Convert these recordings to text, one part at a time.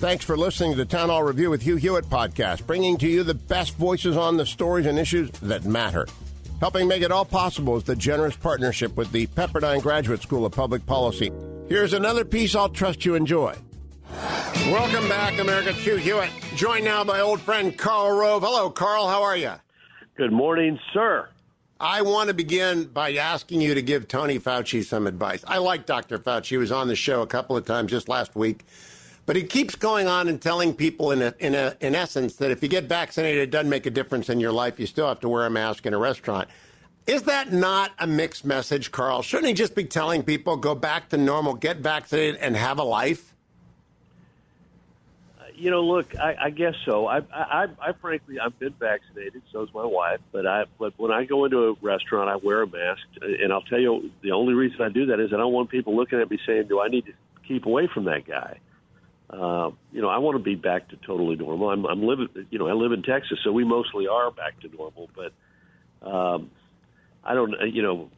Thanks for listening to the Town Hall Review with Hugh Hewitt podcast, bringing to you the best voices on the stories and issues that matter. Helping make it all possible is the generous partnership with the Pepperdine Graduate School of Public Policy. Here's another piece I'll trust you enjoy. Welcome back, America's Hugh Hewitt. Joined now by old friend Karl Rove. Hello, Karl. How are you? Good morning, sir. I want to begin by asking you to give Tony Fauci some advice. I like Dr. Fauci. He was on the show a couple of times just last week. But he keeps going on and telling people, in, a, in, a, in essence, that if you get vaccinated, it doesn't make a difference in your life. You still have to wear a mask in a restaurant. Is that not a mixed message, Karl? Shouldn't he just be telling people, go back to normal, get vaccinated, and have a life? Uh, you know, look, I, I guess so. I, I, I frankly, I've been vaccinated. So is my wife. But I, but when I go into a restaurant, I wear a mask, and I'll tell you, the only reason I do that is I don't want people looking at me saying, "Do I need to keep away from that guy?" Uh, you know, I want to be back to totally normal. I'm, I'm living, you know, I live in Texas, so we mostly are back to normal. But um, I don't, you know,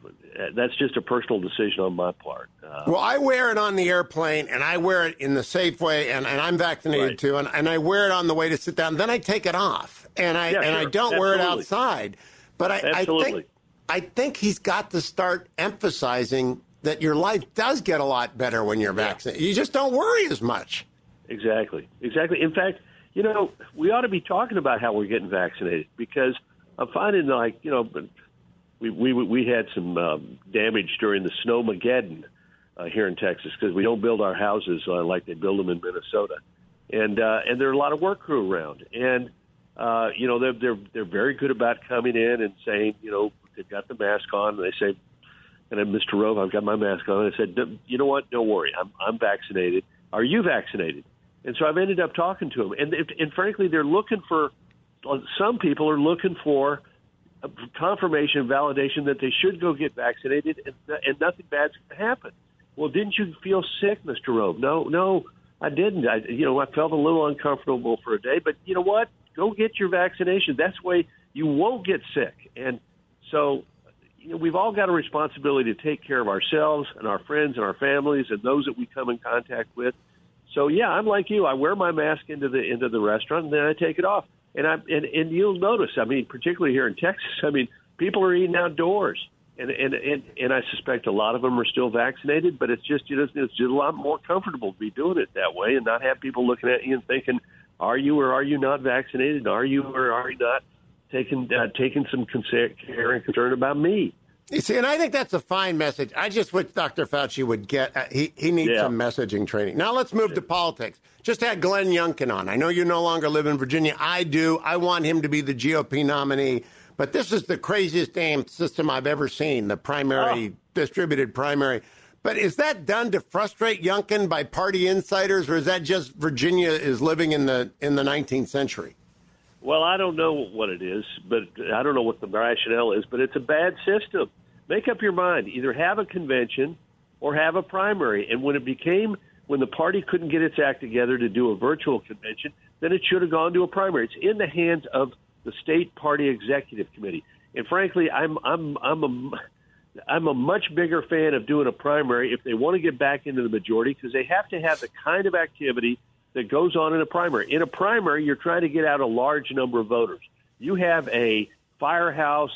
that's just a personal decision on my part. Uh, well, I wear it on the airplane, and I wear it in the Safeway, and, and I'm vaccinated Right. too, and, and I wear it on the way to sit down. Then I take it off, and I Yeah, and I don't wear it outside. But I, I think I think he's got to start emphasizing that your life does get a lot better when you're vaccinated. You just don't worry as much. Exactly. Exactly. In fact, you know, we ought to be talking about how we're getting vaccinated because I'm finding like, you know, we we we had some um, damage during the snowmageddon uh, here in Texas because we don't build our houses uh, like they build them in Minnesota, and uh, and there are a lot of work crew around, and uh, you know they're they're they're very good about coming in and saying, you know, they've got the mask on, and they say, and then Mr. Rove, I've got my mask on. And I said, "D- you know what? Don't worry, I'm I'm vaccinated. Are you vaccinated? And so I've ended up talking to them, and and frankly, they're looking for. Some people are looking for confirmation, validation that they should go get vaccinated, and, and nothing bad's going to happen. Well, didn't you feel sick, Mr. Rove? No, no, I didn't. I, you know, I felt a little uncomfortable for a day, but you know what? Go get your vaccination. That's way you won't get sick. And so, you know, we've all got a responsibility to take care of ourselves and our friends and our families and those that we come in contact with. So yeah, I'm like you. I wear my mask into the into the restaurant and then I take it off. And I and, and you'll notice. I mean, particularly here in Texas. I mean, people are eating outdoors, and and and, and I suspect a lot of them are still vaccinated. But it's just you know it's just a lot more comfortable to be doing it that way and not have people looking at you and thinking, are you or are you not vaccinated? Are you or are you not taking uh, taking some conce- care and concern about me? You see, and I think that's a fine message. I just wish Dr. Fauci would get, uh, he, he needs Yeah. some messaging training. Now let's move to politics. Just had Glenn Youngkin on. I know you no longer live in Virginia. I do. I want him to be the GOP nominee. But this is the craziest damn system I've ever seen the primary, distributed primary. But is that done to frustrate Youngkin by party insiders, or is that just Virginia is living in the in the 19th century? Well, I don't know what it is, but I don't know what the rationale is, but it's a bad system. Make up your mind. Either have a convention or have a primary. And when it became, when the party couldn't get its act together to do a virtual convention, then it should have gone to a primary. It's in the hands of the state party executive committee. And frankly, I'm, I'm, I'm a, I'm a much bigger fan of doing a primary if they want to get back into the majority because they have to have the kind of activity that goes on in a primary. In a primary, you're trying to get out a large number of voters. You have a firehouse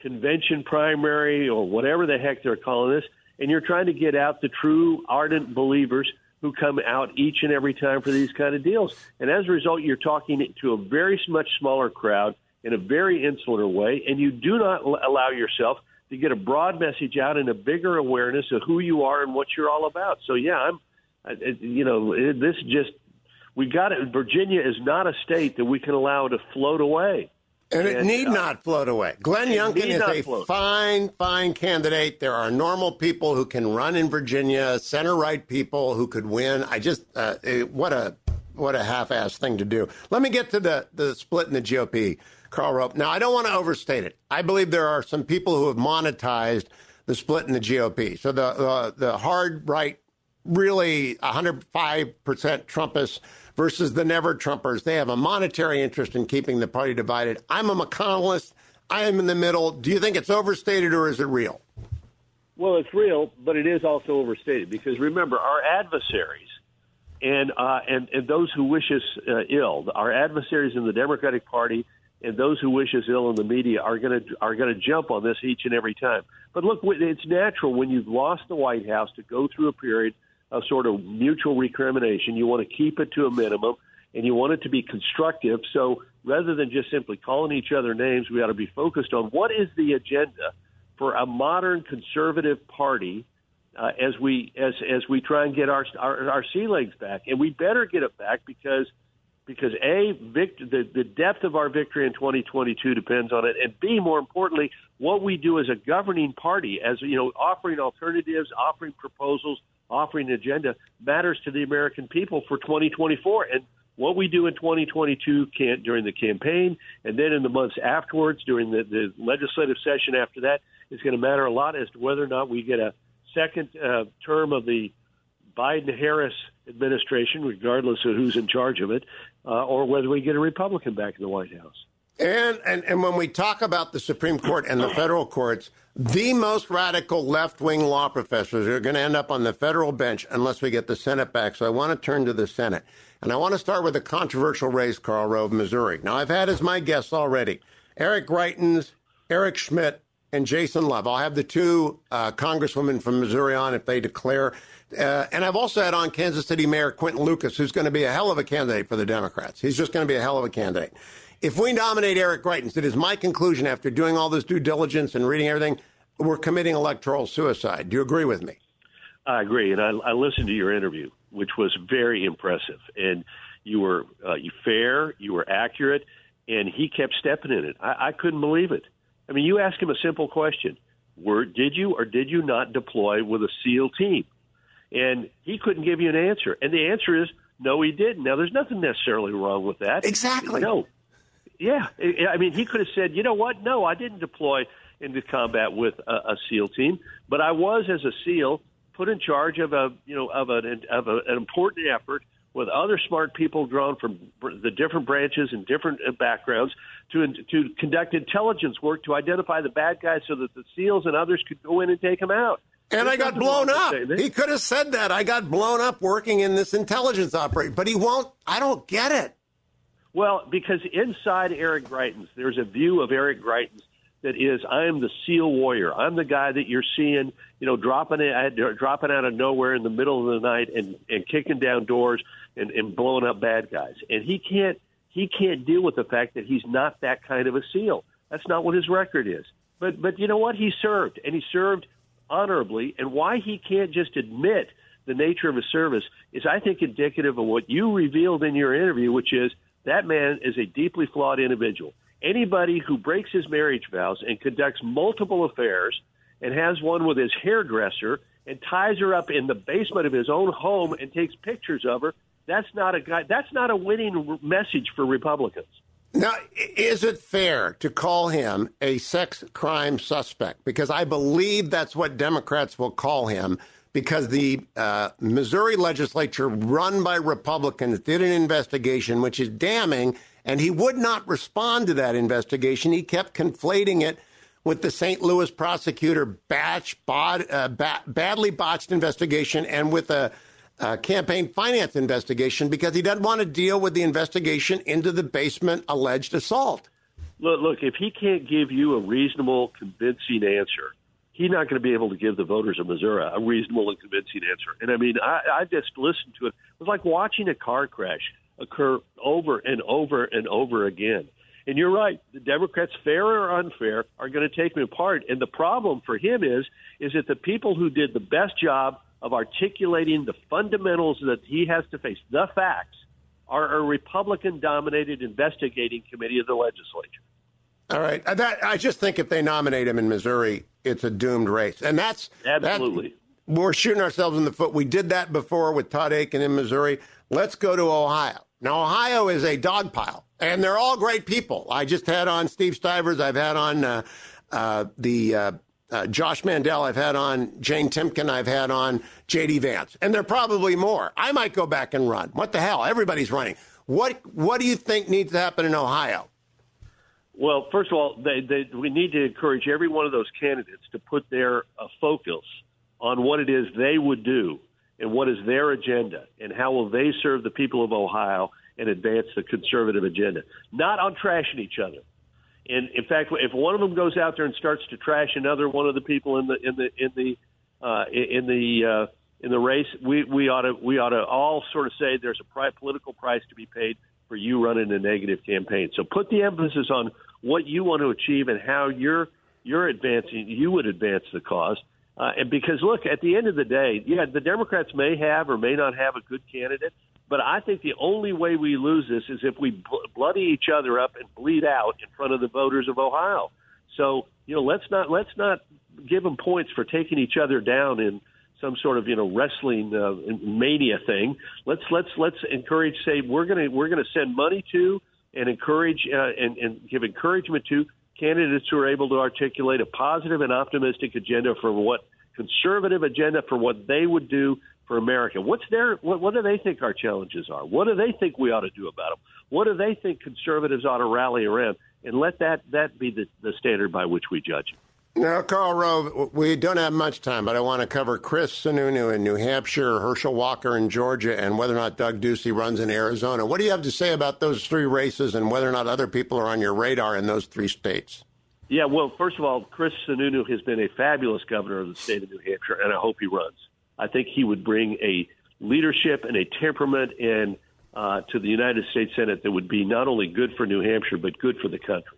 convention primary or whatever the heck they're calling this, and you're trying to get out the true ardent believers who come out each and every time for these kind of deals. And as a result, you're talking to a very much smaller crowd in a very insular way, and you do not allow yourself to get a broad message out and a bigger awareness of who you are and what you're all about. So yeah, I'm, you know, this just we got it. Virginia is not a state that we can allow to float away. And it need uh, not float away. Glenn Youngkin is a float. fine, fine candidate. There are normal people who can run in Virginia, center right people who could win. I just, uh, what a what a half-assed thing to do. Let me get to the the split in the GOP, Karl Rove. Now, I don't want to overstate it. I believe there are some people who have monetized the split in the GOP. So the uh, the hard right, really 105 percent Trumpists versus the never Trumpers. They have a monetary interest in keeping the party divided. I'm a McConnellist. I am in the middle. Do you think it's overstated or is it real? Well, it's real, but it is also overstated because remember, our adversaries and uh, and and those who wish us uh, ill, our adversaries in the Democratic Party and those who wish us ill in the media are going to are going to jump on this each and every time. But look, it's natural when you've lost the White House to go through a period of sort of mutual recrimination. You want to keep it to a minimum, and you want it to be constructive. So rather than just simply calling each other names, we ought to be focused on what is the agenda for a modern conservative party uh, as we as as we try and get our, our our sea legs back, and we better get it back because because a vict- the the depth of our victory in 2022 depends on it, and b more importantly, what we do as a governing party, as you know, offering alternatives, offering proposals, offering an agenda matters to the American people for 2024, and what we do in 2022 can't during the campaign and then in the months afterwards during the, the legislative session after that is going to matter a lot as to whether or not we get a second uh, term of the Biden Harris administration, regardless of who's in charge of it, uh, or whether we get a Republican back in the White House. And, and and when we talk about the Supreme Court and the federal courts, the most radical left wing law professors are going to end up on the federal bench unless we get the Senate back. So I want to turn to the Senate. And I want to start with a controversial race, Karl Rove, Missouri. Now, I've had as my guests already Eric Greitens, Eric Schmitt, and Jason Love. I'll have the two uh, congresswomen from Missouri on if they declare. Uh, and I've also had on Kansas City Mayor Quinton Lucas, who's going to be a hell of a candidate for the Democrats. He's just going to be a hell of a candidate. If we nominate Eric Greitens, it is my conclusion after doing all this due diligence and reading everything, we're committing electoral suicide. Do you agree with me? I agree, and I, I listened to your interview, which was very impressive. And you were uh, you fair, you were accurate, and he kept stepping in it. I, I couldn't believe it. I mean, you ask him a simple question: Were did you or did you not deploy with a SEAL team? And he couldn't give you an answer. And the answer is no, he didn't. Now, there's nothing necessarily wrong with that. Exactly. No. Yeah, I mean, he could have said, you know what? No, I didn't deploy into combat with a, a SEAL team, but I was as a SEAL put in charge of a you know of an of a, an important effort with other smart people drawn from the different branches and different uh, backgrounds to to conduct intelligence work to identify the bad guys so that the SEALs and others could go in and take them out. And There's I got blown up. He could have said that. I got blown up working in this intelligence operation, but he won't. I don't get it. Well, because inside Eric Greitens, there's a view of Eric Greitens that is, I am the SEAL warrior. I'm the guy that you're seeing, you know, dropping it, dropping out of nowhere in the middle of the night and and kicking down doors and, and blowing up bad guys. And he can't he can't deal with the fact that he's not that kind of a SEAL. That's not what his record is. But but you know what? He served and he served honorably. And why he can't just admit the nature of his service is, I think, indicative of what you revealed in your interview, which is that man is a deeply flawed individual. Anybody who breaks his marriage vows and conducts multiple affairs and has one with his hairdresser and ties her up in the basement of his own home and takes pictures of her that's not a guy. That's not a winning message for Republicans. Now, is it fair to call him a sex crime suspect? Because I believe that's what Democrats will call him. Because the uh, Missouri legislature, run by Republicans, did an investigation which is damning, and he would not respond to that investigation. He kept conflating it with the St. Louis prosecutor batch, bod, uh, ba- badly botched investigation and with a uh, campaign finance investigation because he doesn't want to deal with the investigation into the basement alleged assault. Look, look, if he can't give you a reasonable, convincing answer, he's not going to be able to give the voters of Missouri a reasonable and convincing answer. And I mean, I, I just listened to it. It was like watching a car crash occur over and over and over again. And you're right. The Democrats, fair or unfair, are going to take him apart. And the problem for him is, is that the people who did the best job of articulating the fundamentals that he has to face, the facts, are a Republican dominated investigating committee of the legislature. All right. Uh, that, I just think if they nominate him in Missouri, it's a doomed race. And that's absolutely. We're shooting ourselves in the foot. We did that before with Todd Akin in Missouri. Let's go to Ohio. Now, Ohio is a dog pile, and they're all great people. I just had on Steve Stivers. I've had on uh, uh, the uh, uh Josh Mandel. I've had on Jane Timken. I've had on J.D. Vance, and there are probably more. I might go back and run. What the hell? Everybody's running. What What do you think needs to happen in Ohio? Well, first of all, they, they, we need to encourage every one of those candidates to put their uh, focus on what it is they would do and what is their agenda and how will they serve the people of Ohio and advance the conservative agenda, not on trashing each other. And in fact, if one of them goes out there and starts to trash another one of the people in the in the in the uh, in the uh, in the race, we, we ought to we ought to all sort of say there's a pri- political price to be paid for you running a negative campaign. So put the emphasis on what you want to achieve and how you're you're advancing. You would advance the cause. Uh, and because look, at the end of the day, yeah, the Democrats may have or may not have a good candidate, but I think the only way we lose this is if we bl- bloody each other up and bleed out in front of the voters of Ohio. So you know, let's not let's not give them points for taking each other down in some sort of you know wrestling uh, mania thing. Let's let's let's encourage. Say we're gonna we're gonna send money to and encourage uh, and, and give encouragement to candidates who are able to articulate a positive and optimistic agenda for what conservative agenda for what they would do for America. What's their what, what do they think our challenges are? What do they think we ought to do about them? What do they think conservatives ought to rally around? And let that that be the, the standard by which we judge. Now, Karl Rove, we don't have much time, but I want to cover Chris Sununu in New Hampshire, Herschel Walker in Georgia, and whether or not Doug Ducey runs in Arizona. What do you have to say about those three races and whether or not other people are on your radar in those three states? Yeah, well, first of all, Chris Sununu has been a fabulous governor of the state of New Hampshire, and I hope he runs. I think he would bring a leadership and a temperament in uh, to the United States Senate that would be not only good for New Hampshire but good for the country.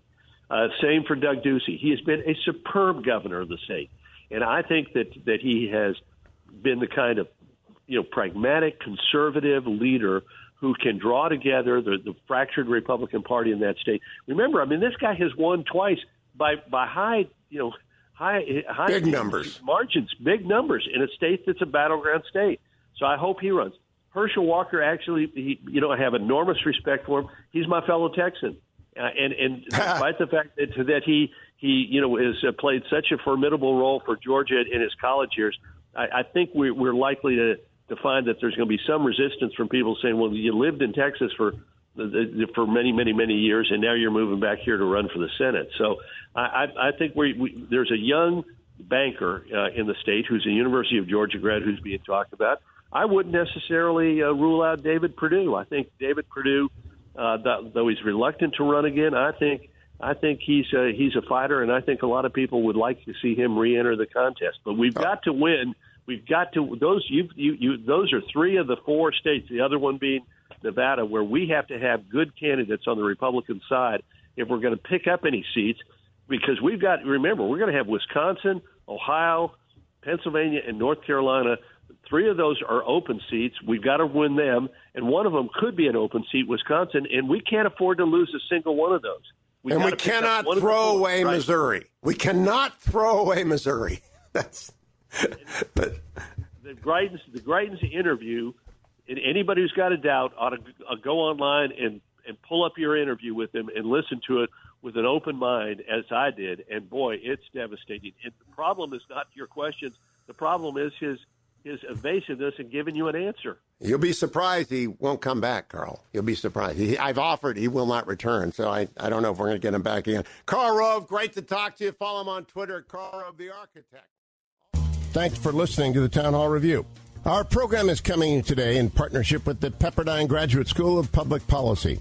Uh, same for Doug Ducey. He has been a superb governor of the state, and I think that that he has been the kind of you know pragmatic conservative leader who can draw together the, the fractured Republican Party in that state. Remember, I mean, this guy has won twice by by high you know high high big numbers margins, big numbers in a state that's a battleground state. So I hope he runs. Herschel Walker actually, he, you know, I have enormous respect for him. He's my fellow Texan. Uh, and and despite the fact that that he he you know has uh, played such a formidable role for Georgia in his college years, I, I think we, we're likely to to find that there's going to be some resistance from people saying, well, you lived in Texas for for many many many years, and now you're moving back here to run for the Senate. So I I, I think we, we there's a young banker uh, in the state who's a University of Georgia grad who's being talked about. I wouldn't necessarily uh, rule out David Perdue. I think David Perdue uh, though he's reluctant to run again, I think I think he's a, he's a fighter, and I think a lot of people would like to see him re-enter the contest. But we've got to win. We've got to those you you, you those are three of the four states. The other one being Nevada, where we have to have good candidates on the Republican side if we're going to pick up any seats. Because we've got remember we're going to have Wisconsin, Ohio, Pennsylvania, and North Carolina Three of those are open seats. We've got to win them, and one of them could be an open seat, Wisconsin, and we can't afford to lose a single one of those. We've and we cannot throw away right. Missouri. We cannot throw away Missouri. That's. but the Greitens, the Greitens interview, and anybody who's got a doubt ought to uh, go online and and pull up your interview with him and listen to it with an open mind, as I did. And boy, it's devastating. And the problem is not your questions. The problem is his his evasiveness and giving you an answer. You'll be surprised he won't come back, Karl. You'll be surprised. He, I've offered, he will not return. So I, I don't know if we're going to get him back again. Karl Rove, great to talk to you. Follow him on Twitter, Karl Rove, the architect. Thanks for listening to the Town Hall Review. Our program is coming today in partnership with the Pepperdine Graduate School of Public Policy.